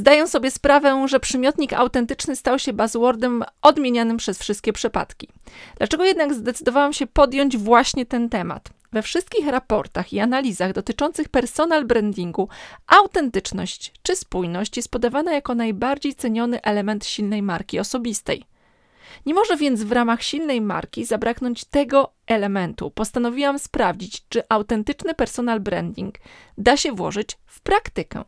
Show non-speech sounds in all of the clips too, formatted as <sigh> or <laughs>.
Zdaję sobie sprawę, że przymiotnik autentyczny stał się buzzwordem odmienianym przez wszystkie przypadki. Dlaczego jednak zdecydowałam się podjąć właśnie ten temat? We wszystkich raportach i analizach dotyczących personal brandingu autentyczność czy spójność jest podawana jako najbardziej ceniony element silnej marki osobistej. Nie może więc w ramach silnej marki zabraknąć tego elementu. Postanowiłam sprawdzić, czy autentyczny personal branding da się włożyć w praktykę.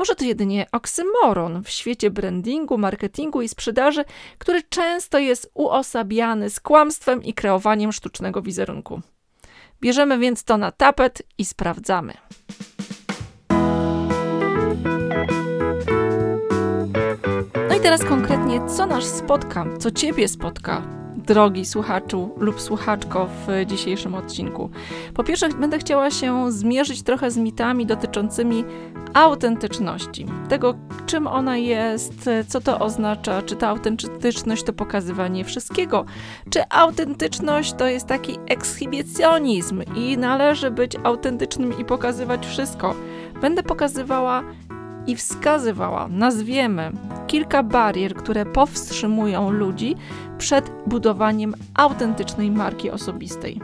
Może to jedynie oksymoron w świecie brandingu, marketingu i sprzedaży, który często jest uosabiany z kłamstwem i kreowaniem sztucznego wizerunku. Bierzemy więc to na tapet i sprawdzamy. No i teraz konkretnie, co nas spotka, co Ciebie spotka, drogi słuchaczu lub słuchaczko w dzisiejszym odcinku. Po pierwsze, będę chciała się zmierzyć trochę z mitami dotyczącymi autentyczności, tego czym ona jest, co to oznacza, czy ta autentyczność to pokazywanie wszystkiego, czy autentyczność to jest taki ekshibicjonizm i należy być autentycznym i pokazywać wszystko. Będę pokazywała i wskazywała, nazwiemy, kilka barier, które powstrzymują ludzi przed budowaniem autentycznej marki osobistej.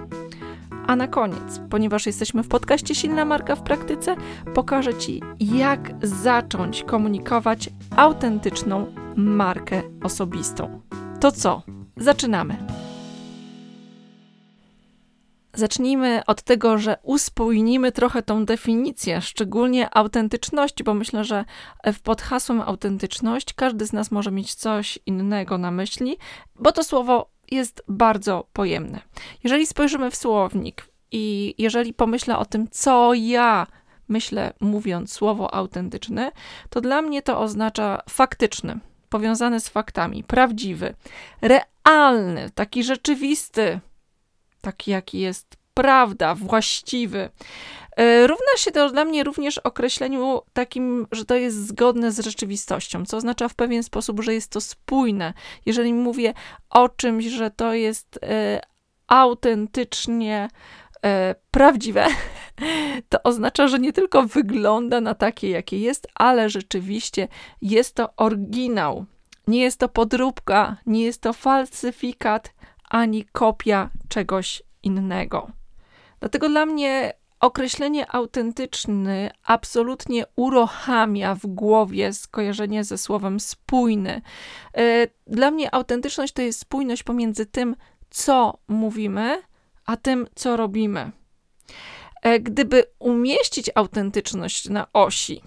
A na koniec, ponieważ jesteśmy w podcaście Silna Marka w Praktyce, pokażę Ci, jak zacząć komunikować autentyczną markę osobistą. To co? Zaczynamy. Zacznijmy od tego, że uspójnimy trochę tą definicję, szczególnie autentyczności, bo myślę, że pod hasłem autentyczność każdy z nas może mieć coś innego na myśli, bo to słowo jest bardzo pojemne. Jeżeli spojrzymy w słownik i jeżeli pomyślę o tym, co ja myślę, mówiąc słowo autentyczny, to dla mnie to oznacza faktyczny, powiązany z faktami, prawdziwy, realny, taki rzeczywisty, taki jaki jest prawda, właściwy. E, równa się to dla mnie również określeniu takim, że to jest zgodne z rzeczywistością, co oznacza w pewien sposób, że jest to spójne. Jeżeli mówię o czymś, że to jest e, autentycznie e, prawdziwe, <laughs> to oznacza, że nie tylko wygląda na takie, jakie jest, ale rzeczywiście jest to oryginał. Nie jest to podróbka, nie jest to falsyfikat ani kopia czegoś innego. Dlatego dla mnie określenie autentyczny absolutnie uruchamia w głowie skojarzenie ze słowem spójny. E, dla mnie autentyczność to jest spójność pomiędzy tym, co mówimy, a tym, co robimy. E, gdyby umieścić autentyczność na osi,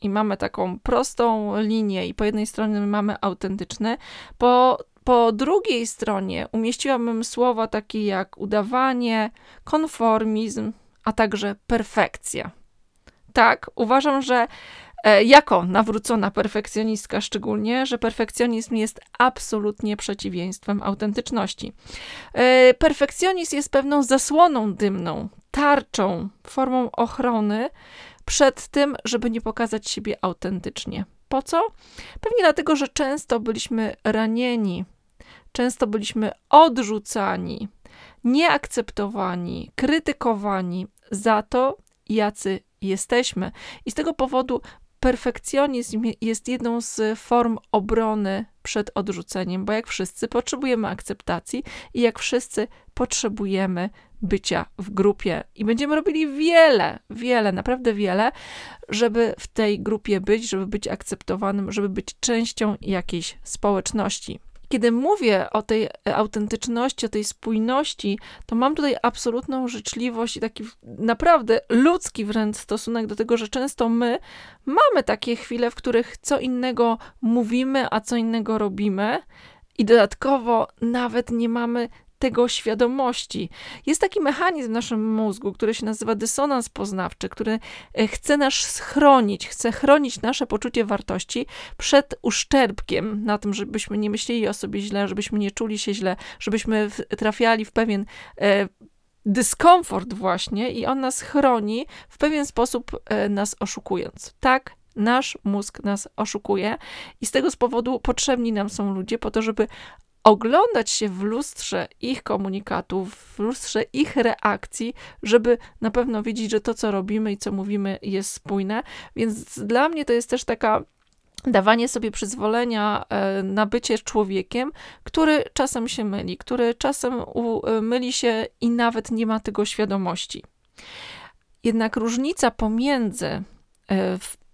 i mamy taką prostą linię, i po jednej stronie mamy autentyczne, po po drugiej stronie umieściłabym słowa takie jak udawanie, konformizm, a także perfekcja. Tak, uważam, że e, jako nawrócona perfekcjonistka szczególnie, że perfekcjonizm jest absolutnie przeciwieństwem autentyczności. E, perfekcjonizm jest pewną zasłoną dymną, tarczą, formą ochrony przed tym, żeby nie pokazać siebie autentycznie. Po co? Pewnie dlatego, że często byliśmy ranieni często byliśmy odrzucani, nieakceptowani, krytykowani za to, jacy jesteśmy. I z tego powodu perfekcjonizm jest jedną z form obrony przed odrzuceniem, bo jak wszyscy potrzebujemy akceptacji i jak wszyscy potrzebujemy bycia w grupie. I będziemy robili wiele, wiele, naprawdę wiele, żeby w tej grupie być, żeby być akceptowanym, żeby być częścią jakiejś społeczności. Kiedy mówię o tej autentyczności, o tej spójności, to mam tutaj absolutną życzliwość i taki naprawdę ludzki wręcz stosunek do tego, że często my mamy takie chwile, w których co innego mówimy, a co innego robimy. I dodatkowo nawet nie mamy tego świadomości. Jest taki mechanizm w naszym mózgu, który się nazywa dysonans poznawczy, który e, chce nas chronić, chce chronić nasze poczucie wartości przed uszczerbkiem na tym, żebyśmy nie myśleli o sobie źle, żebyśmy nie czuli się źle, żebyśmy trafiali w pewien e, dyskomfort właśnie i on nas chroni w pewien sposób e, nas oszukując. Tak, nasz mózg nas oszukuje i z tego powodu potrzebni nam są ludzie po to, żeby oglądać się w lustrze ich komunikatów, w lustrze ich reakcji, żeby na pewno wiedzieć, że to, co robimy i co mówimy, jest spójne. Więc dla mnie to jest też taka dawanie sobie przyzwolenia e, na bycie człowiekiem, który czasem się myli, który czasem e, myli się i nawet nie ma tego świadomości. Jednak różnica pomiędzy e,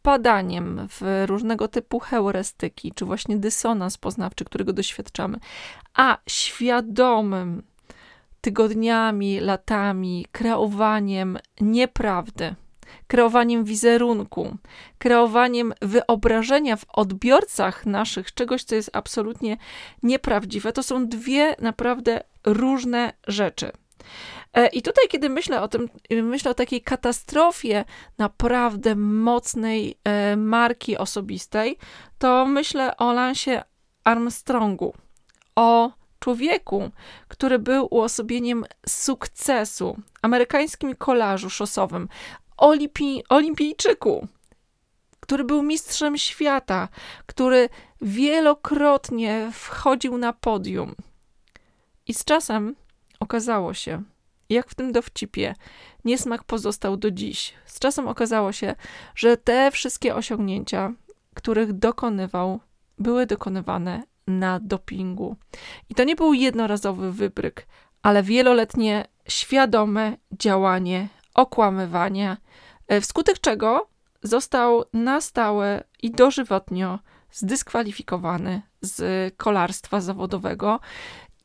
wpadaniem w różnego typu heurystyki, czy właśnie dysonans poznawczy, którego doświadczamy, a świadomym tygodniami, latami kreowaniem nieprawdy, kreowaniem wizerunku, kreowaniem wyobrażenia w odbiorcach naszych czegoś, co jest absolutnie nieprawdziwe. To są dwie naprawdę różne rzeczy. E, I tutaj, kiedy myślę o tym, myślę o takiej katastrofie naprawdę mocnej e, marki osobistej, to myślę o Lansie Armstrongu, o człowieku, który był uosobieniem sukcesu, amerykańskim kolażu szosowym, olimpi, olimpijczyku, który był mistrzem świata, który wielokrotnie wchodził na podium. I z czasem okazało się, jak w tym dowcipie, niesmak pozostał do dziś. Z czasem okazało się, że te wszystkie osiągnięcia, których dokonywał, były dokonywane na dopingu. I to nie był jednorazowy wybryk, ale wieloletnie świadome działanie okłamywania, e, wskutek czego został na stałe i dożywotnio zdyskwalifikowany z kolarstwa zawodowego.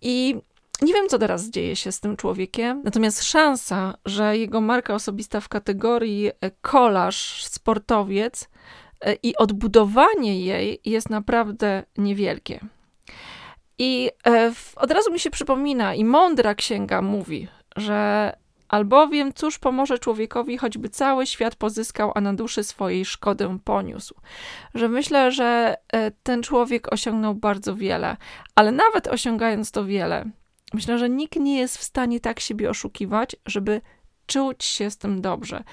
I nie wiem, co teraz dzieje się z tym człowiekiem, natomiast szansa, że jego marka osobista w kategorii e, kolarz, sportowiec e, i odbudowanie jej jest naprawdę niewielkie. I od razu mi się przypomina, i mądra księga mówi, że Albowiem cóż pomoże człowiekowi, choćby cały świat pozyskał, a na duszy swojej szkodę poniósł. Że myślę, że e, ten człowiek osiągnął bardzo wiele, ale nawet osiągając to wiele, myślę, że nikt nie jest w stanie tak siebie oszukiwać, żeby czuć się z tym dobrze,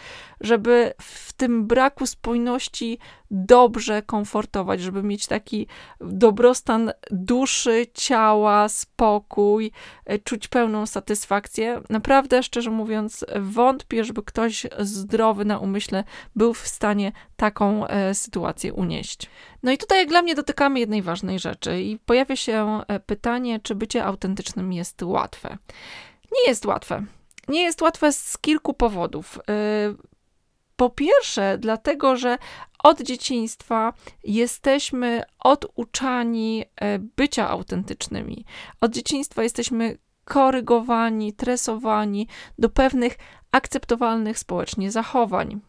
żeby w tym braku spójności dobrze komfortować, żeby mieć taki dobrostan duszy, ciała, spokój, e, czuć pełną satysfakcję. Naprawdę, szczerze mówiąc, wątpię, żeby ktoś zdrowy na umyśle był w stanie taką e, sytuację unieść. No i tutaj, jak dla mnie, dotykamy jednej ważnej rzeczy, i pojawia się e, pytanie, czy bycie autentycznym jest łatwe. Nie jest łatwe nie jest łatwe z kilku powodów. Y, po pierwsze, dlatego, że od dzieciństwa jesteśmy oduczani e, bycia autentycznymi. Od dzieciństwa jesteśmy korygowani, tresowani do pewnych akceptowalnych społecznie zachowań.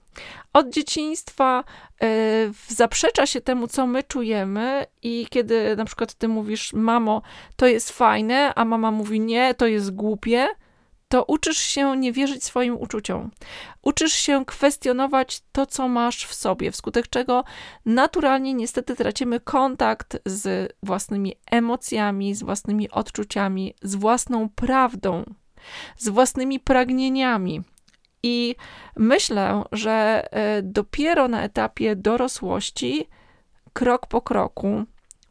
Od dzieciństwa y, zaprzecza się temu, co my czujemy, i kiedy na przykład ty mówisz, mamo, to jest fajne, a mama mówi, nie, to jest głupie, to uczysz się nie wierzyć swoim uczuciom. Uczysz się kwestionować to, co masz w sobie, wskutek czego naturalnie niestety tracimy kontakt z własnymi emocjami, z własnymi odczuciami, z własną prawdą, z własnymi pragnieniami. I myślę, że e, dopiero na etapie dorosłości, krok po kroku,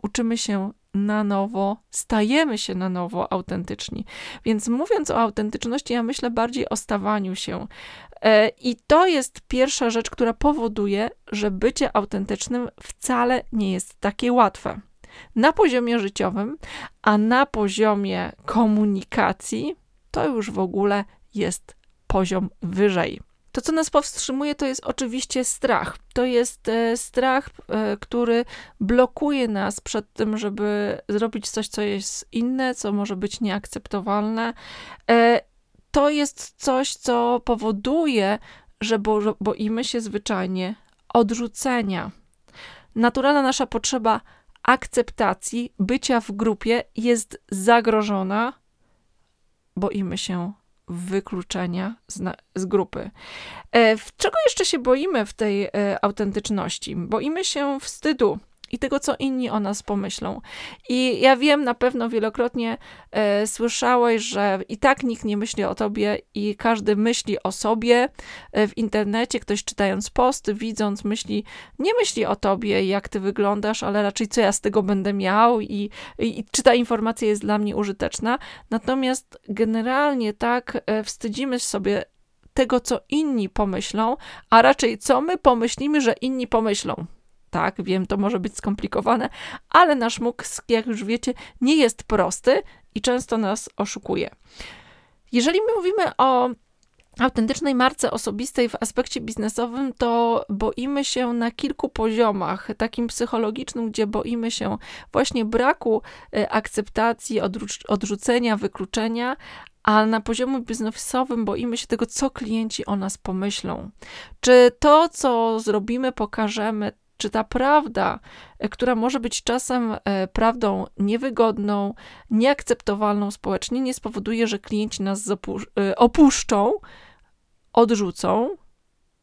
uczymy się na nowo, stajemy się na nowo autentyczni. Więc mówiąc o autentyczności, ja myślę bardziej o stawaniu się. E, I to jest pierwsza rzecz, która powoduje, że bycie autentycznym wcale nie jest takie łatwe. Na poziomie życiowym, a na poziomie komunikacji, to już w ogóle jest poziom wyżej. To, co nas powstrzymuje, to jest oczywiście strach. To jest e, strach, e, który blokuje nas przed tym, żeby zrobić coś, co jest inne, co może być nieakceptowalne. E, to jest coś, co powoduje, że bo, boimy się zwyczajnie odrzucenia. Naturalna nasza potrzeba akceptacji, bycia w grupie jest zagrożona. Boimy się wykluczenia z, z grupy. E, czego jeszcze się boimy w tej e, autentyczności? Boimy się wstydu i tego, co inni o nas pomyślą. I ja wiem, na pewno wielokrotnie e, słyszałeś, że i tak nikt nie myśli o tobie i każdy myśli o sobie e, w internecie. Ktoś czytając posty, widząc, myśli, nie myśli o tobie, jak ty wyglądasz, ale raczej co ja z tego będę miał i, i, i czy ta informacja jest dla mnie użyteczna. Natomiast generalnie tak e, wstydzimy sobie tego, co inni pomyślą, a raczej co my pomyślimy, że inni pomyślą. Tak, wiem, to może być skomplikowane, ale nasz mózg, jak już wiecie, nie jest prosty i często nas oszukuje. Jeżeli my mówimy o autentycznej marce osobistej w aspekcie biznesowym, to boimy się na kilku poziomach. Takim psychologicznym, gdzie boimy się właśnie braku e, akceptacji, odrzucenia, wykluczenia, a na poziomie biznesowym boimy się tego, co klienci o nas pomyślą. Czy to, co zrobimy, pokażemy, czy ta prawda, e, która może być czasem e, prawdą niewygodną, nieakceptowalną społecznie, nie spowoduje, że klienci nas e, opuszczą, odrzucą,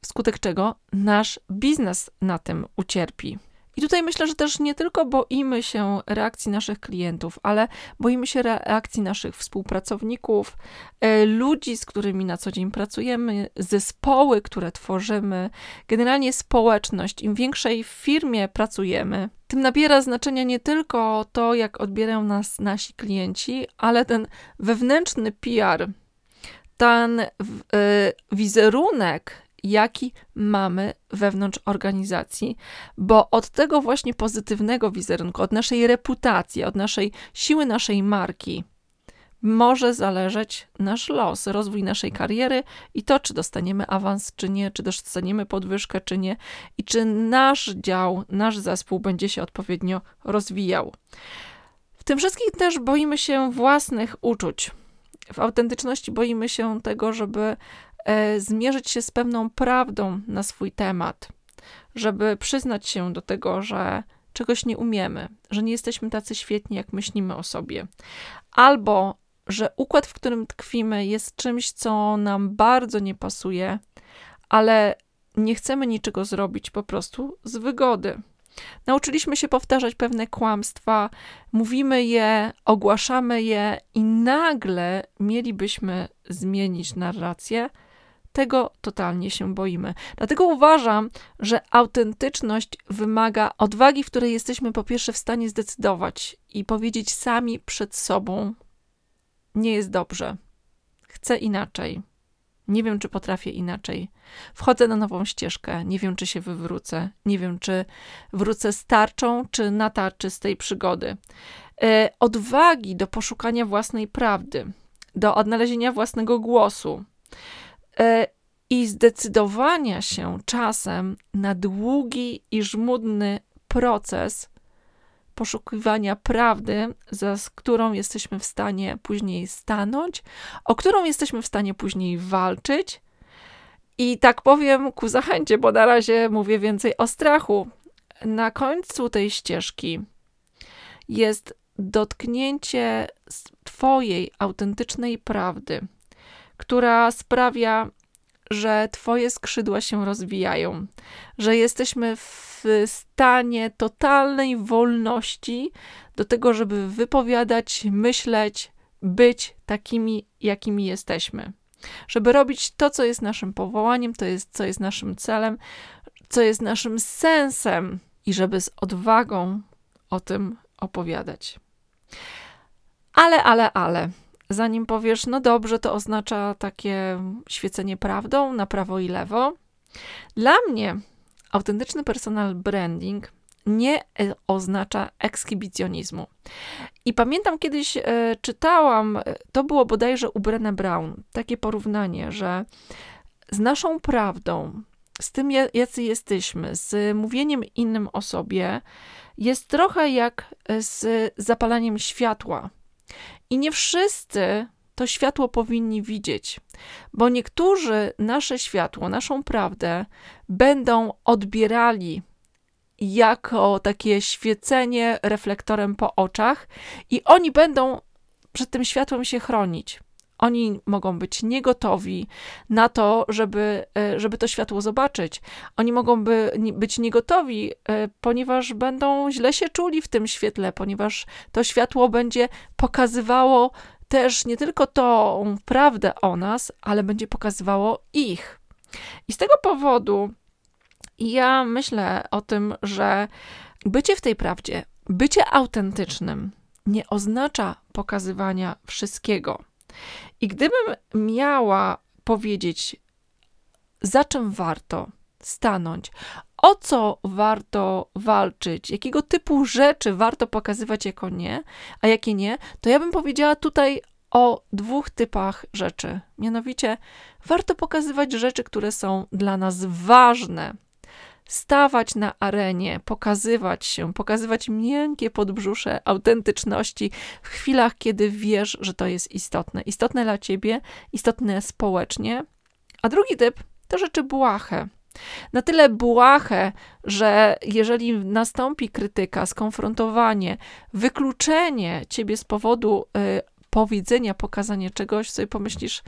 wskutek czego nasz biznes na tym ucierpi. I tutaj myślę, że też nie tylko boimy się reakcji naszych klientów, ale boimy się reakcji naszych współpracowników, e, ludzi, z którymi na co dzień pracujemy, zespoły, które tworzymy, generalnie społeczność. Im większej firmie pracujemy, tym nabiera znaczenia nie tylko to, jak odbierają nas nasi klienci, ale ten wewnętrzny PR, ten e, wizerunek jaki mamy wewnątrz organizacji, bo od tego właśnie pozytywnego wizerunku, od naszej reputacji, od naszej siły naszej marki, może zależeć nasz los, rozwój naszej kariery i to, czy dostaniemy awans, czy nie, czy dostaniemy podwyżkę, czy nie, i czy nasz dział, nasz zespół będzie się odpowiednio rozwijał. W tym wszystkim też boimy się własnych uczuć. W autentyczności boimy się tego, żeby zmierzyć się z pewną prawdą na swój temat, żeby przyznać się do tego, że czegoś nie umiemy, że nie jesteśmy tacy świetni, jak myślimy o sobie, albo że układ, w którym tkwimy, jest czymś, co nam bardzo nie pasuje, ale nie chcemy niczego zrobić po prostu z wygody. Nauczyliśmy się powtarzać pewne kłamstwa, mówimy je, ogłaszamy je, i nagle mielibyśmy zmienić narrację, tego totalnie się boimy. Dlatego uważam, że autentyczność wymaga odwagi, w której jesteśmy po pierwsze w stanie zdecydować i powiedzieć sami przed sobą: Nie jest dobrze, chcę inaczej. Nie wiem, czy potrafię inaczej. Wchodzę na nową ścieżkę, nie wiem, czy się wywrócę, nie wiem, czy wrócę z tarczą, czy na tarczy z tej przygody. E, odwagi do poszukania własnej prawdy, do odnalezienia własnego głosu, i zdecydowania się czasem na długi i żmudny proces poszukiwania prawdy, za którą jesteśmy w stanie później stanąć, o którą jesteśmy w stanie później walczyć. I tak powiem ku zachęcie, bo na razie mówię więcej o strachu. Na końcu tej ścieżki jest dotknięcie Twojej autentycznej prawdy która sprawia, że Twoje skrzydła się rozwijają, że jesteśmy w stanie totalnej wolności do tego, żeby wypowiadać, myśleć, być takimi, jakimi jesteśmy. Żeby robić to, co jest naszym powołaniem, to jest, co jest naszym celem, co jest naszym sensem, i żeby z odwagą o tym opowiadać. Ale, ale, ale zanim powiesz, no dobrze, to oznacza takie świecenie prawdą na prawo i lewo. Dla mnie autentyczny personal branding nie e, oznacza ekshibicjonizmu. I pamiętam kiedyś e, czytałam, e, to było bodajże u Brené Brown, takie porównanie, że z naszą prawdą, z tym, jacy jesteśmy, z mówieniem innym o sobie, jest trochę jak z zapalaniem światła. I nie wszyscy to światło powinni widzieć, bo niektórzy nasze światło, naszą prawdę będą odbierali jako takie świecenie reflektorem po oczach i oni będą przed tym światłem się chronić. Oni mogą być niegotowi na to, żeby, e, żeby to światło zobaczyć. Oni mogą by, być niegotowi, e, ponieważ będą źle się czuli w tym świetle, ponieważ to światło będzie pokazywało też nie tylko tą prawdę o nas, ale będzie pokazywało ich. I z tego powodu ja myślę o tym, że bycie w tej prawdzie, bycie autentycznym nie oznacza pokazywania wszystkiego. I gdybym miała powiedzieć, za czym warto stanąć, o co warto walczyć, jakiego typu rzeczy warto pokazywać jako nie, a jakie nie, to ja bym powiedziała tutaj o dwóch typach rzeczy. Mianowicie, warto pokazywać rzeczy, które są dla nas ważne. Stawać na arenie, pokazywać się, pokazywać miękkie podbrzusze autentyczności w chwilach, kiedy wiesz, że to jest istotne. Istotne dla ciebie, istotne społecznie. A drugi typ to rzeczy błahe. Na tyle błahe, że jeżeli nastąpi krytyka, skonfrontowanie, wykluczenie ciebie z powodu y, powiedzenia, pokazania czegoś, sobie pomyślisz,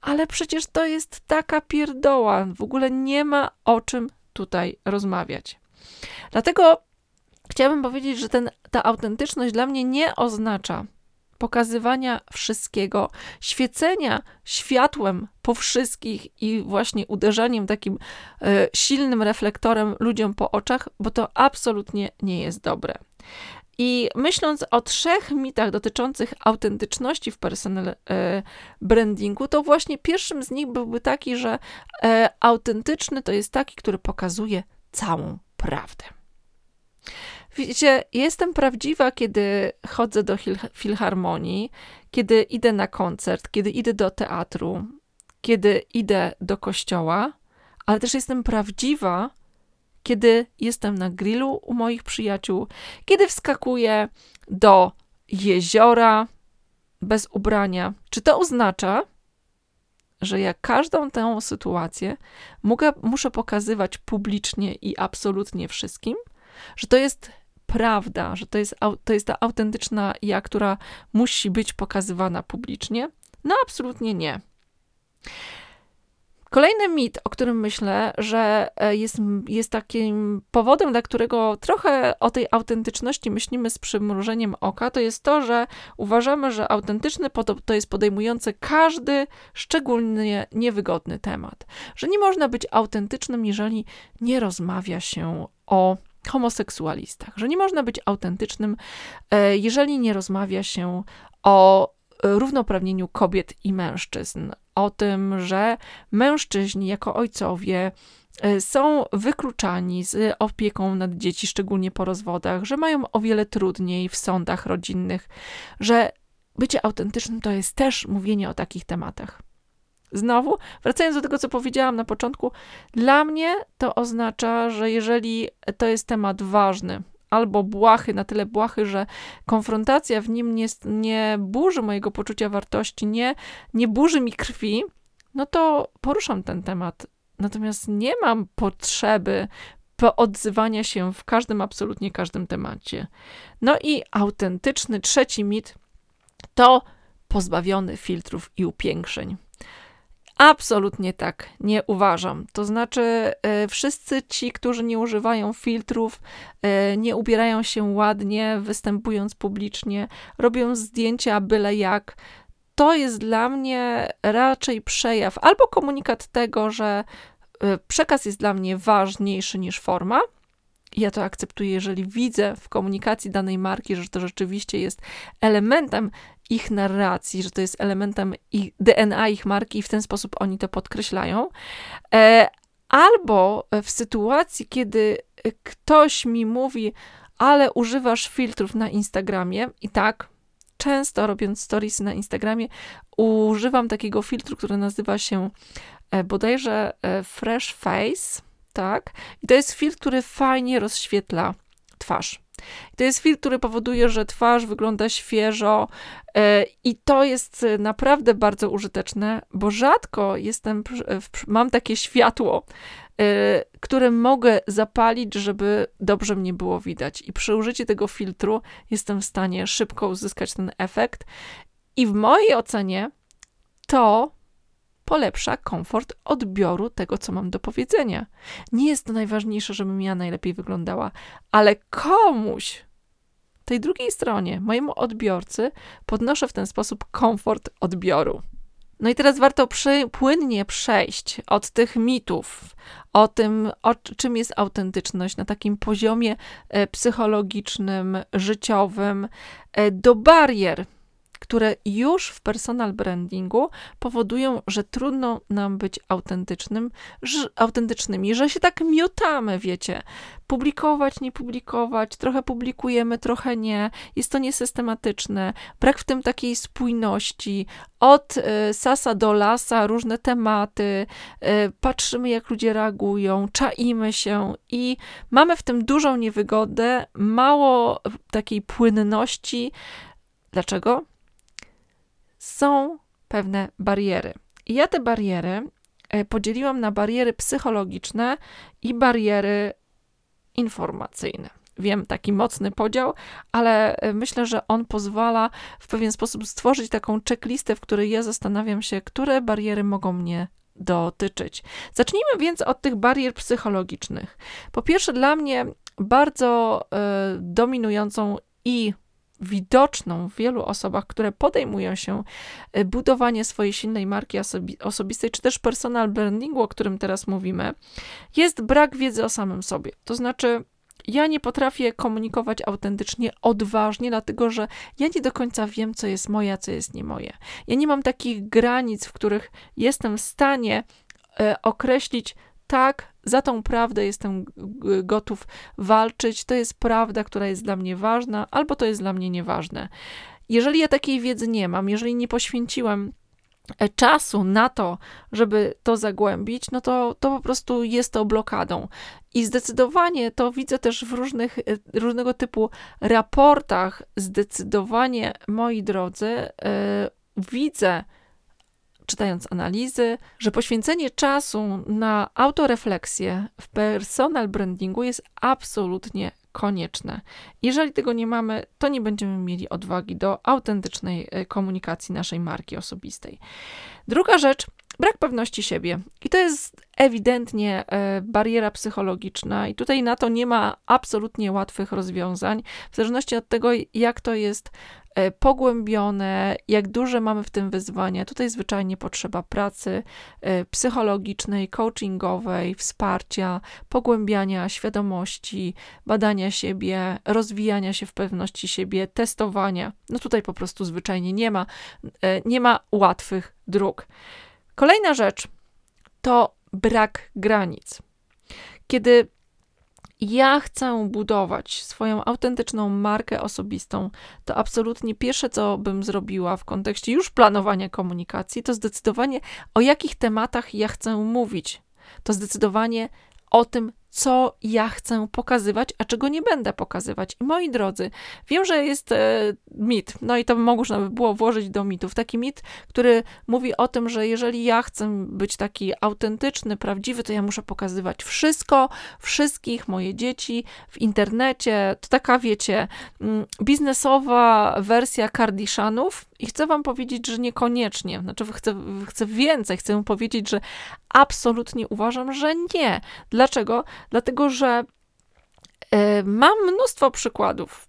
ale przecież to jest taka pierdoła, w ogóle nie ma o czym tutaj rozmawiać. Dlatego chciałabym powiedzieć, że ten, ta autentyczność dla mnie nie oznacza pokazywania wszystkiego, świecenia światłem po wszystkich i właśnie uderzaniem takim y, silnym reflektorem ludziom po oczach, bo to absolutnie nie jest dobre. I myśląc o trzech mitach dotyczących autentyczności w personal e, brandingu, to właśnie pierwszym z nich byłby taki, że e, autentyczny to jest taki, który pokazuje całą prawdę. Wiecie, jestem prawdziwa, kiedy chodzę do filharmonii, kiedy idę na koncert, kiedy idę do teatru, kiedy idę do kościoła, ale też jestem prawdziwa, kiedy jestem na grillu u moich przyjaciół, kiedy wskakuję do jeziora bez ubrania. Czy to oznacza, że ja każdą tę sytuację mogę, muszę pokazywać publicznie i absolutnie wszystkim? Że to jest prawda, że to jest, to jest ta autentyczna ja, która musi być pokazywana publicznie? No, absolutnie nie. Kolejny mit, o którym myślę, że e, jest, jest takim powodem, dla którego trochę o tej autentyczności myślimy z przymrużeniem oka, to jest to, że uważamy, że autentyczny to jest podejmujący każdy szczególnie niewygodny temat. Że nie można być autentycznym, jeżeli nie rozmawia się o homoseksualistach, że nie można być autentycznym, e, jeżeli nie rozmawia się o równouprawnieniu kobiet i mężczyzn, o tym, że mężczyźni jako ojcowie e, są wykluczani z opieką nad dzieci, szczególnie po rozwodach, że mają o wiele trudniej w sądach rodzinnych, że bycie autentycznym to jest też mówienie o takich tematach. Znowu, wracając do tego, co powiedziałam na początku, dla mnie to oznacza, że jeżeli to jest temat ważny, albo błahy, na tyle błahy, że konfrontacja w nim nie, nie burzy mojego poczucia wartości, nie, nie burzy mi krwi, no to poruszam ten temat. Natomiast nie mam potrzeby odzywania się w każdym, absolutnie każdym temacie. No i autentyczny trzeci mit to pozbawiony filtrów i upiększeń. Absolutnie tak, nie uważam. To znaczy, e, wszyscy ci, którzy nie używają filtrów, e, nie ubierają się ładnie, występując publicznie, robią zdjęcia byle jak, to jest dla mnie raczej przejaw albo komunikat tego, że e, przekaz jest dla mnie ważniejszy niż forma. Ja to akceptuję, jeżeli widzę w komunikacji danej marki, że to rzeczywiście jest elementem ich narracji, że to jest elementem ich DNA ich marki i w ten sposób oni to podkreślają. E, albo w sytuacji, kiedy ktoś mi mówi, ale używasz filtrów na Instagramie i tak, często robiąc stories na Instagramie, używam takiego filtru, który nazywa się e, bodajże e, Fresh Face, tak? I to jest filtr, który fajnie rozświetla twarz. To jest filtr, który powoduje, że twarz wygląda świeżo e, i to jest naprawdę bardzo użyteczne, bo rzadko jestem, mam takie światło, e, które mogę zapalić, żeby dobrze mnie było widać. I przy użyciu tego filtru jestem w stanie szybko uzyskać ten efekt. I w mojej ocenie to polepsza komfort odbioru tego, co mam do powiedzenia. Nie jest to najważniejsze, żebym ja najlepiej wyglądała, ale komuś, tej drugiej stronie, mojemu odbiorcy, podnoszę w ten sposób komfort odbioru. No i teraz warto przy, płynnie przejść od tych mitów, o tym, o czym jest autentyczność na takim poziomie e, psychologicznym, życiowym, e, do barier, które już w personal brandingu powodują, że trudno nam być autentycznym, że, autentycznymi, że się tak miotamy, wiecie. Publikować, nie publikować, trochę publikujemy, trochę nie. Jest to niesystematyczne. Brak w tym takiej spójności. Od y, sasa do lasa, różne tematy, y, patrzymy, jak ludzie reagują, czaimy się i mamy w tym dużą niewygodę, mało takiej płynności. Dlaczego? Są pewne bariery. I ja te bariery e, podzieliłam na bariery psychologiczne i bariery informacyjne. Wiem, taki mocny podział, ale e, myślę, że on pozwala w pewien sposób stworzyć taką checklistę, w której ja zastanawiam się, które bariery mogą mnie dotyczyć. Zacznijmy więc od tych barier psychologicznych. Po pierwsze, dla mnie bardzo y, dominującą i widoczną w wielu osobach, które podejmują się e, budowania swojej silnej marki osobi osobistej, czy też personal brandingu, o którym teraz mówimy, jest brak wiedzy o samym sobie. To znaczy, ja nie potrafię komunikować autentycznie, odważnie, dlatego że ja nie do końca wiem, co jest moje, a co jest nie moje. Ja nie mam takich granic, w których jestem w stanie e, określić, tak, za tą prawdę jestem gotów walczyć, to jest prawda, która jest dla mnie ważna, albo to jest dla mnie nieważne. Jeżeli ja takiej wiedzy nie mam, jeżeli nie poświęciłem e, czasu na to, żeby to zagłębić, no to, to po prostu jest to blokadą. I zdecydowanie to widzę też w różnych, e, różnego typu raportach. Zdecydowanie, moi drodzy, yy, widzę, czytając analizy, że poświęcenie czasu na autorefleksję w personal brandingu jest absolutnie konieczne. Jeżeli tego nie mamy, to nie będziemy mieli odwagi do autentycznej e, komunikacji naszej marki osobistej. Druga rzecz, brak pewności siebie. I to jest ewidentnie e, bariera psychologiczna, i tutaj na to nie ma absolutnie łatwych rozwiązań, w zależności od tego, jak to jest E, pogłębione, jak duże mamy w tym wyzwania. Tutaj zwyczajnie potrzeba pracy e, psychologicznej, coachingowej, wsparcia, pogłębiania świadomości, badania siebie, rozwijania się w pewności siebie, testowania. No tutaj po prostu zwyczajnie nie ma, nie ma łatwych dróg. Kolejna rzecz to brak granic. Kiedy ja chcę budować swoją autentyczną markę osobistą, to absolutnie pierwsze, co bym zrobiła w kontekście już planowania komunikacji, to zdecydowanie o jakich tematach ja chcę mówić. To zdecydowanie o tym, co ja chcę pokazywać, a czego nie będę pokazywać. I moi drodzy, wiem, że jest e, mit, no i to można by było włożyć do mitów, taki mit, który mówi o tym, że jeżeli ja chcę być taki autentyczny, prawdziwy, to ja muszę pokazywać wszystko, wszystkich, moje dzieci w internecie. To taka, wiecie, mm, biznesowa wersja Kardishanów, i chcę Wam powiedzieć, że niekoniecznie. Znaczy, chcę, chcę więcej, chcę powiedzieć, że absolutnie uważam, że nie. Dlaczego? Dlatego, że y, mam mnóstwo przykładów.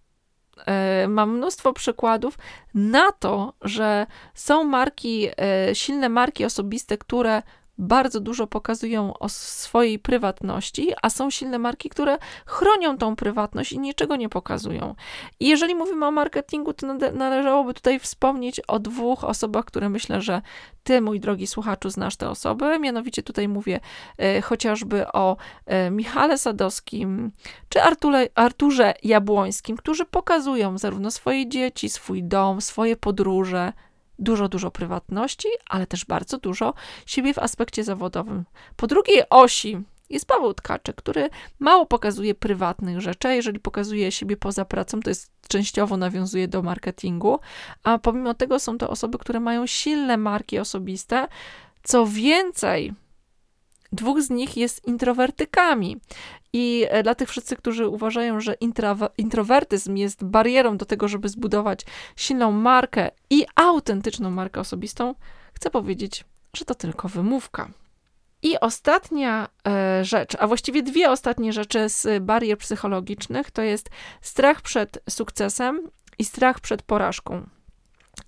Y, mam mnóstwo przykładów na to, że są marki, y, silne marki osobiste, które bardzo dużo pokazują o swojej prywatności, a są silne marki, które chronią tą prywatność i niczego nie pokazują. I jeżeli mówimy o marketingu, to należałoby tutaj wspomnieć o dwóch osobach, które myślę, że ty, mój drogi słuchaczu, znasz te osoby. Mianowicie tutaj mówię e, chociażby o e, Michale Sadowskim czy Arturze, Arturze Jabłońskim, którzy pokazują zarówno swoje dzieci, swój dom, swoje podróże, dużo, dużo prywatności, ale też bardzo dużo siebie w aspekcie zawodowym. Po drugiej osi jest Paweł Tkaczyk, który mało pokazuje prywatnych rzeczy, a jeżeli pokazuje siebie poza pracą, to jest częściowo nawiązuje do marketingu, a pomimo tego są to osoby, które mają silne marki osobiste. Co więcej, Dwóch z nich jest introwertykami. I e, dla tych wszyscy, którzy uważają, że introwertyzm jest barierą do tego, żeby zbudować silną markę i autentyczną markę osobistą, chcę powiedzieć, że to tylko wymówka. I ostatnia e, rzecz, a właściwie dwie ostatnie rzeczy z barier psychologicznych, to jest strach przed sukcesem i strach przed porażką.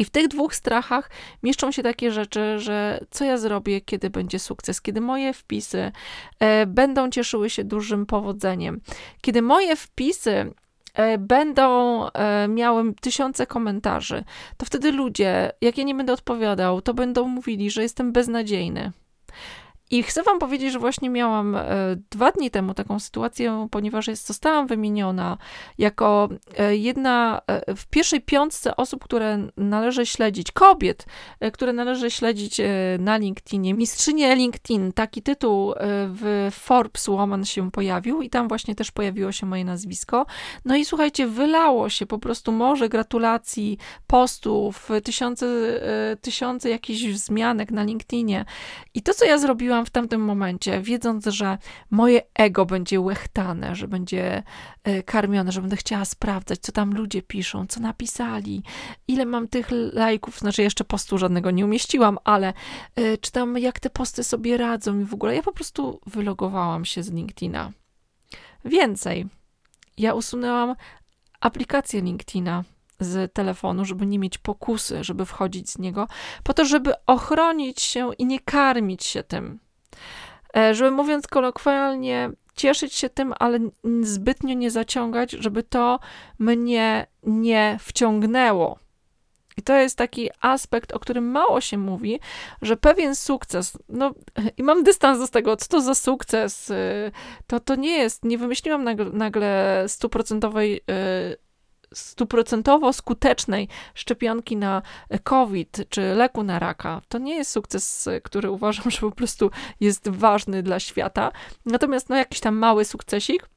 I w tych dwóch strachach mieszczą się takie rzeczy, że co ja zrobię, kiedy będzie sukces, kiedy moje wpisy e, będą cieszyły się dużym powodzeniem, kiedy moje wpisy e, będą e, miały tysiące komentarzy, to wtedy ludzie, jak ja nie będę odpowiadał, to będą mówili, że jestem beznadziejny. I chcę Wam powiedzieć, że właśnie miałam e, dwa dni temu taką sytuację, ponieważ jest, zostałam wymieniona jako e, jedna e, w pierwszej piątce osób, które należy śledzić, kobiet, które należy śledzić na LinkedInie. Mistrzynie LinkedIn, taki tytuł w Forbes Woman się pojawił i tam właśnie też pojawiło się moje nazwisko. No i słuchajcie, wylało się po prostu morze gratulacji, postów, tysiące, tysiące jakichś wzmianek na LinkedInie. I to, co ja zrobiłam, w tamtym momencie, wiedząc, że moje ego będzie łechtane, że będzie e, karmione, że będę chciała sprawdzać, co tam ludzie piszą, co napisali, ile mam tych lajków, znaczy jeszcze postu żadnego nie umieściłam, ale e, czy tam jak te posty sobie radzą i w ogóle. Ja po prostu wylogowałam się z LinkedIna. Więcej, ja usunęłam aplikację LinkedIna z telefonu, żeby nie mieć pokusy, żeby wchodzić z niego, po to, żeby ochronić się i nie karmić się tym. E, żeby mówiąc kolokwialnie, cieszyć się tym, ale zbytnio nie zaciągać, żeby to mnie nie wciągnęło. I to jest taki aspekt, o którym mało się mówi, że pewien sukces, no i mam dystans do tego, co to za sukces, y, to, to nie jest, nie wymyśliłam nagle, nagle stuprocentowej y, stuprocentowo skutecznej szczepionki na COVID czy leku na raka. To nie jest sukces, który uważam, że po prostu jest ważny dla świata. Natomiast no, jakiś tam mały sukcesik,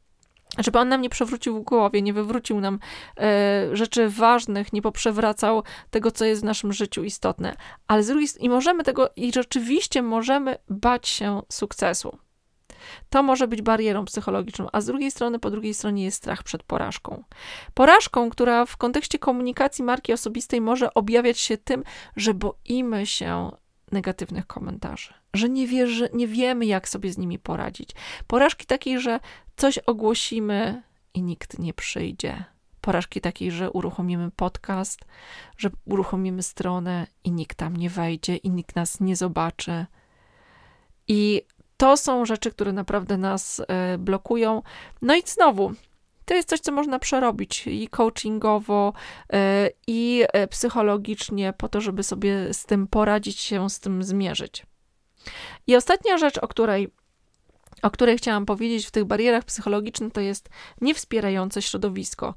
żeby on nam nie przewrócił w głowie, nie wywrócił nam e, rzeczy ważnych, nie poprzewracał tego, co jest w naszym życiu istotne. Ale z drugiej strony, i możemy tego, i rzeczywiście możemy bać się sukcesu. To może być barierą psychologiczną, a z drugiej strony, po drugiej stronie jest strach przed porażką. Porażką, która w kontekście komunikacji marki osobistej może objawiać się tym, że boimy się negatywnych komentarzy, że nie, wierzy, nie wiemy, jak sobie z nimi poradzić. Porażki takiej, że coś ogłosimy i nikt nie przyjdzie. Porażki takiej, że uruchomimy podcast, że uruchomimy stronę i nikt tam nie wejdzie i nikt nas nie zobaczy. I to są rzeczy, które naprawdę nas e, blokują. No i znowu, to jest coś, co można przerobić i coachingowo, e, i e, psychologicznie, po to, żeby sobie z tym poradzić, się z tym zmierzyć. I ostatnia rzecz, o której, o której chciałam powiedzieć w tych barierach psychologicznych, to jest niewspierające środowisko.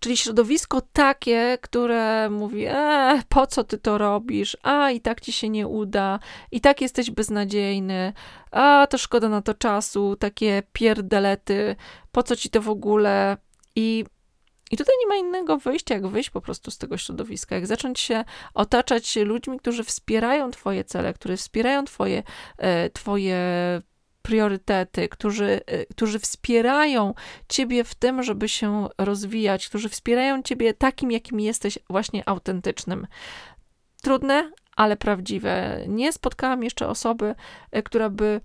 Czyli środowisko takie, które mówi: e, po co ty to robisz? A i tak ci się nie uda, i tak jesteś beznadziejny, a to szkoda na to czasu, takie pierdelety, po co ci to w ogóle? I i tutaj nie ma innego wyjścia, jak wyjść po prostu z tego środowiska, jak zacząć się otaczać ludźmi, którzy wspierają Twoje cele, którzy wspierają Twoje, e, twoje priorytety, którzy, y, którzy wspierają ciebie w tym, żeby się rozwijać, którzy wspierają ciebie takim, jakim jesteś, właśnie autentycznym. Trudne, ale prawdziwe. Nie spotkałam jeszcze osoby, y, która by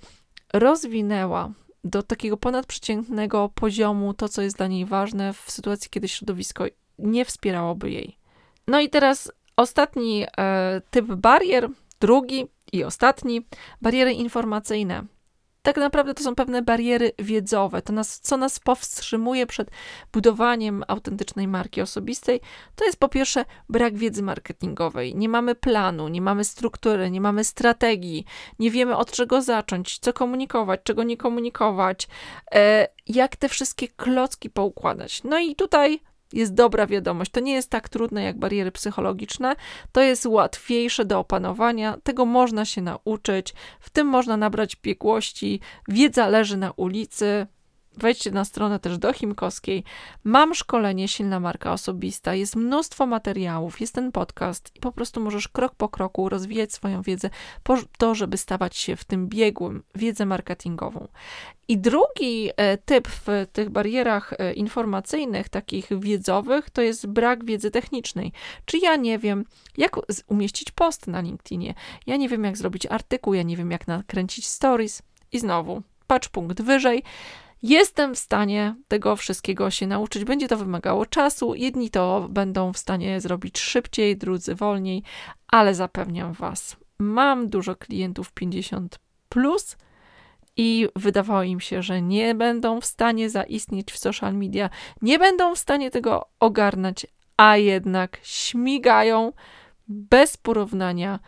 rozwinęła do takiego ponadprzeciętnego poziomu to, co jest dla niej ważne w sytuacji, kiedy środowisko nie wspierałoby jej. No i teraz ostatni e, typ barier, drugi i ostatni, bariery informacyjne tak naprawdę to są pewne bariery wiedzowe. To nas, co nas powstrzymuje przed budowaniem autentycznej marki osobistej, to jest po pierwsze brak wiedzy marketingowej. Nie mamy planu, nie mamy struktury, nie mamy strategii, nie wiemy od czego zacząć, co komunikować, czego nie komunikować, e, jak te wszystkie klocki poukładać. No i tutaj jest dobra wiadomość. To nie jest tak trudne jak bariery psychologiczne, to jest łatwiejsze do opanowania, tego można się nauczyć, w tym można nabrać biegłości, wiedza leży na ulicy, Wejdźcie na stronę też do Chimkowskiej. Mam szkolenie Silna Marka Osobista, jest mnóstwo materiałów, jest ten podcast i po prostu możesz krok po kroku rozwijać swoją wiedzę po to, żeby stawać się w tym biegłym, wiedzę marketingową. I drugi e, typ w tych barierach e, informacyjnych, takich wiedzowych, to jest brak wiedzy technicznej. Czy ja nie wiem, jak umieścić post na LinkedInie, ja nie wiem, jak zrobić artykuł, ja nie wiem, jak nakręcić stories. I znowu, patrz punkt wyżej. Jestem w stanie tego wszystkiego się nauczyć. Będzie to wymagało czasu. Jedni to będą w stanie zrobić szybciej, drudzy wolniej, ale zapewniam Was, mam dużo klientów 50 plus i wydawało im się, że nie będą w stanie zaistnieć w social media, nie będą w stanie tego ogarnąć, a jednak śmigają bez porównania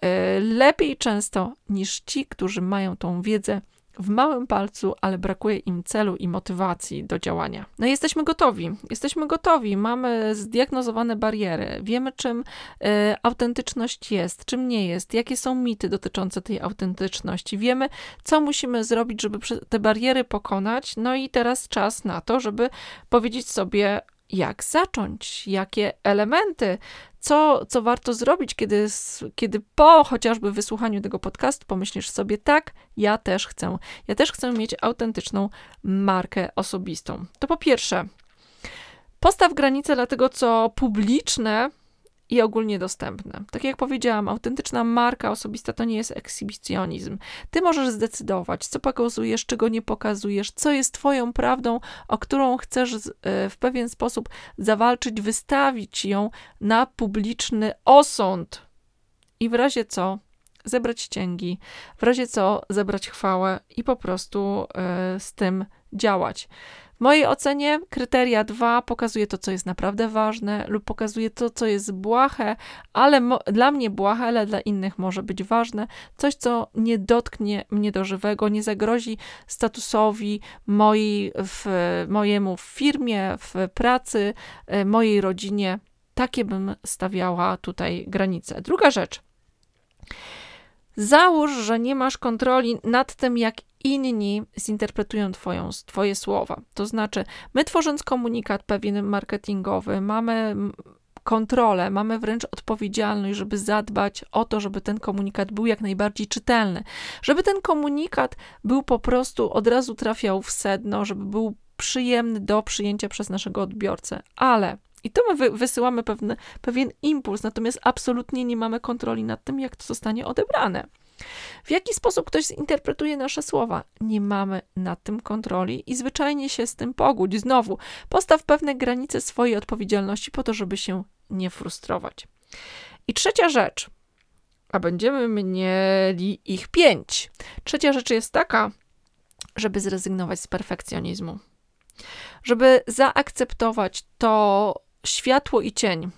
e, lepiej często niż ci, którzy mają tą wiedzę w małym palcu, ale brakuje im celu i motywacji do działania. No jesteśmy gotowi, jesteśmy gotowi, mamy zdiagnozowane bariery, wiemy czym y, autentyczność jest, czym nie jest, jakie są mity dotyczące tej autentyczności, wiemy co musimy zrobić, żeby te bariery pokonać, no i teraz czas na to, żeby powiedzieć sobie, jak zacząć, jakie elementy, co, co warto zrobić, kiedy, kiedy po chociażby wysłuchaniu tego podcastu pomyślisz sobie, tak, ja też chcę. Ja też chcę mieć autentyczną markę osobistą. To po pierwsze, postaw granice dla tego, co publiczne i ogólnie dostępne. Tak jak powiedziałam, autentyczna marka osobista to nie jest ekshibicjonizm. Ty możesz zdecydować, co pokazujesz, czego nie pokazujesz, co jest Twoją prawdą, o którą chcesz e, w pewien sposób zawalczyć, wystawić ją na publiczny osąd. I w razie co zebrać cięgi, w razie co zebrać chwałę i po prostu y, z tym działać. W mojej ocenie kryteria 2 pokazuje to, co jest naprawdę ważne, lub pokazuje to, co jest błahe, ale dla mnie błahe, ale dla innych może być ważne. Coś, co nie dotknie mnie do żywego, nie zagrozi statusowi mojej, w, mojemu w firmie, w pracy, e, mojej rodzinie. Takie bym stawiała tutaj granice. Druga rzecz. Załóż, że nie masz kontroli nad tym, jak inni zinterpretują twoją, Twoje słowa. To znaczy, my tworząc komunikat pewien marketingowy, mamy kontrolę, mamy wręcz odpowiedzialność, żeby zadbać o to, żeby ten komunikat był jak najbardziej czytelny, żeby ten komunikat był po prostu od razu trafiał w sedno, żeby był przyjemny do przyjęcia przez naszego odbiorcę. Ale i to my wysyłamy pewne, pewien impuls, natomiast absolutnie nie mamy kontroli nad tym, jak to zostanie odebrane. W jaki sposób ktoś zinterpretuje nasze słowa? Nie mamy nad tym kontroli i zwyczajnie się z tym pogódź. Znowu, postaw pewne granice swojej odpowiedzialności po to, żeby się nie frustrować. I trzecia rzecz, a będziemy mieli ich pięć. Trzecia rzecz jest taka, żeby zrezygnować z perfekcjonizmu. Żeby zaakceptować to światło i cień,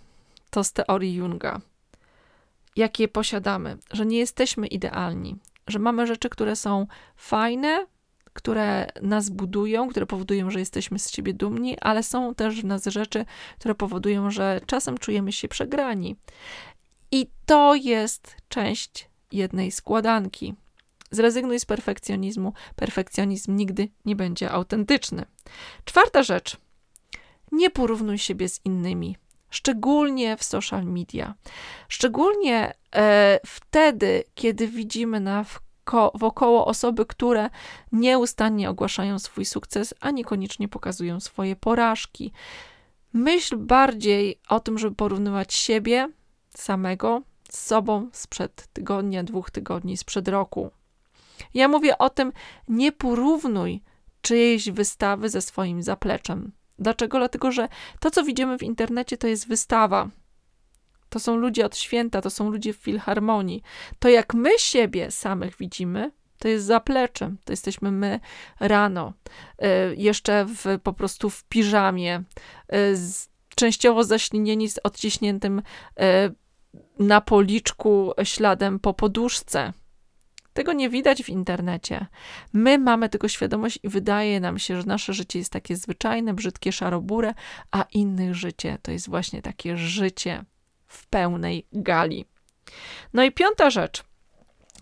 to z teorii Junga jakie posiadamy, że nie jesteśmy idealni, że mamy rzeczy, które są fajne, które nas budują, które powodują, że jesteśmy z siebie dumni, ale są też w nas rzeczy, które powodują, że czasem czujemy się przegrani. I to jest część jednej składanki. Zrezygnuj z perfekcjonizmu. Perfekcjonizm nigdy nie będzie autentyczny. Czwarta rzecz. Nie porównuj siebie z innymi szczególnie w social media. Szczególnie e, wtedy, kiedy widzimy na wokoło osoby, które nieustannie ogłaszają swój sukces, a niekoniecznie pokazują swoje porażki. Myśl bardziej o tym, żeby porównywać siebie samego z sobą sprzed tygodnia, dwóch tygodni, sprzed roku. Ja mówię o tym, nie porównuj czyjejś wystawy ze swoim zapleczem. Dlaczego? Dlatego, że to, co widzimy w internecie, to jest wystawa. To są ludzie od święta, to są ludzie w filharmonii. To, jak my siebie samych widzimy, to jest zaplecze. To jesteśmy my rano, y, jeszcze w, po prostu w piżamie, y, z, częściowo zaślinieni z odciśniętym y, na policzku śladem po poduszce. Tego nie widać w internecie. My mamy tego świadomość i wydaje nam się, że nasze życie jest takie zwyczajne, brzydkie, szarobure, a innych życie to jest właśnie takie życie w pełnej gali. No i piąta rzecz.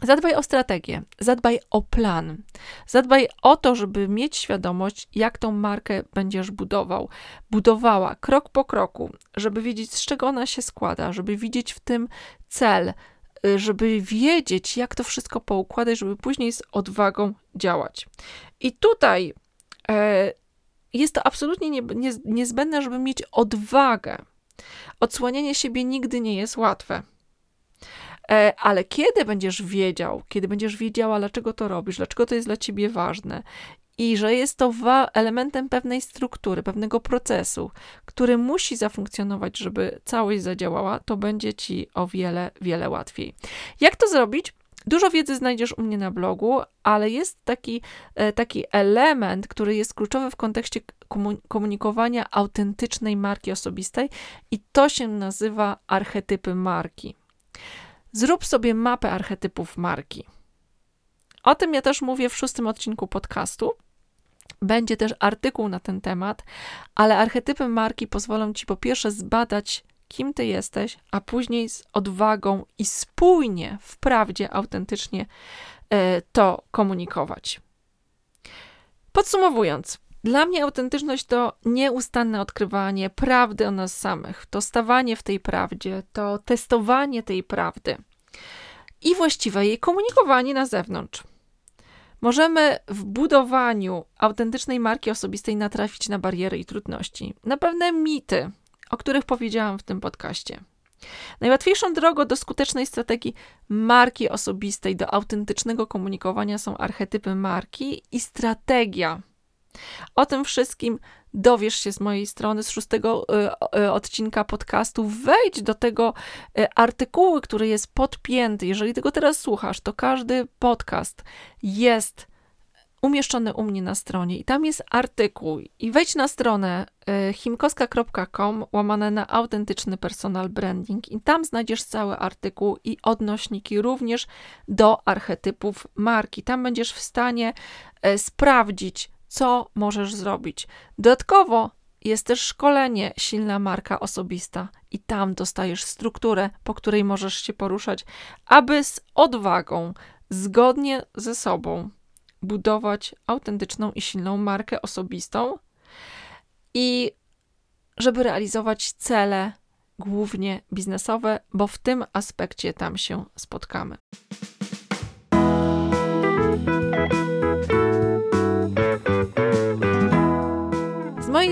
Zadbaj o strategię, zadbaj o plan, zadbaj o to, żeby mieć świadomość, jak tą markę będziesz budował, budowała krok po kroku, żeby wiedzieć, z czego ona się składa, żeby widzieć w tym cel, żeby wiedzieć, jak to wszystko poukładać, żeby później z odwagą działać. I tutaj e, jest to absolutnie nie, nie, niezbędne, żeby mieć odwagę. Odsłanianie siebie nigdy nie jest łatwe. E, ale kiedy będziesz wiedział, kiedy będziesz wiedziała, dlaczego to robisz, dlaczego to jest dla ciebie ważne i że jest to elementem pewnej struktury, pewnego procesu, który musi zafunkcjonować, żeby całość zadziałała, to będzie ci o wiele, wiele łatwiej. Jak to zrobić? Dużo wiedzy znajdziesz u mnie na blogu, ale jest taki, e, taki element, który jest kluczowy w kontekście komunikowania autentycznej marki osobistej, i to się nazywa archetypy marki. Zrób sobie mapę archetypów marki. O tym ja też mówię w szóstym odcinku podcastu. Będzie też artykuł na ten temat, ale archetypy marki pozwolą ci po pierwsze zbadać, kim ty jesteś, a później z odwagą i spójnie, wprawdzie, autentycznie e, to komunikować. Podsumowując, dla mnie autentyczność to nieustanne odkrywanie prawdy o nas samych, to stawanie w tej prawdzie, to testowanie tej prawdy i właściwe jej komunikowanie na zewnątrz. Możemy w budowaniu autentycznej marki osobistej natrafić na bariery i trudności, na pewne mity, o których powiedziałam w tym podcaście. Najłatwiejszą drogą do skutecznej strategii marki osobistej, do autentycznego komunikowania są archetypy marki i strategia. O tym wszystkim dowiesz się z mojej strony, z szóstego y, y, odcinka podcastu. Wejdź do tego y, artykułu, który jest podpięty. Jeżeli tego teraz słuchasz, to każdy podcast jest umieszczony u mnie na stronie i tam jest artykuł. I wejdź na stronę himkoska.com łamane na autentyczny personal branding i tam znajdziesz cały artykuł i odnośniki również do archetypów marki. Tam będziesz w stanie sprawdzić, co możesz zrobić. Dodatkowo jest też szkolenie Silna Marka Osobista i tam dostajesz strukturę, po której możesz się poruszać, aby z odwagą, zgodnie ze sobą, budować autentyczną i silną markę osobistą i żeby realizować cele głównie biznesowe, bo w tym aspekcie tam się spotkamy.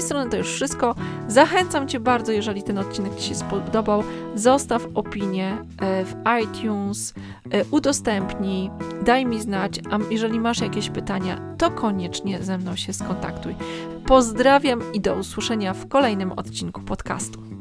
Mojej strony to już wszystko. Zachęcam Cię bardzo, jeżeli ten odcinek Ci się spodobał, zostaw opinię e, w iTunes, e, udostępnij, daj mi znać, a jeżeli masz jakieś pytania, to koniecznie ze mną się skontaktuj. Pozdrawiam i do usłyszenia w kolejnym odcinku podcastu.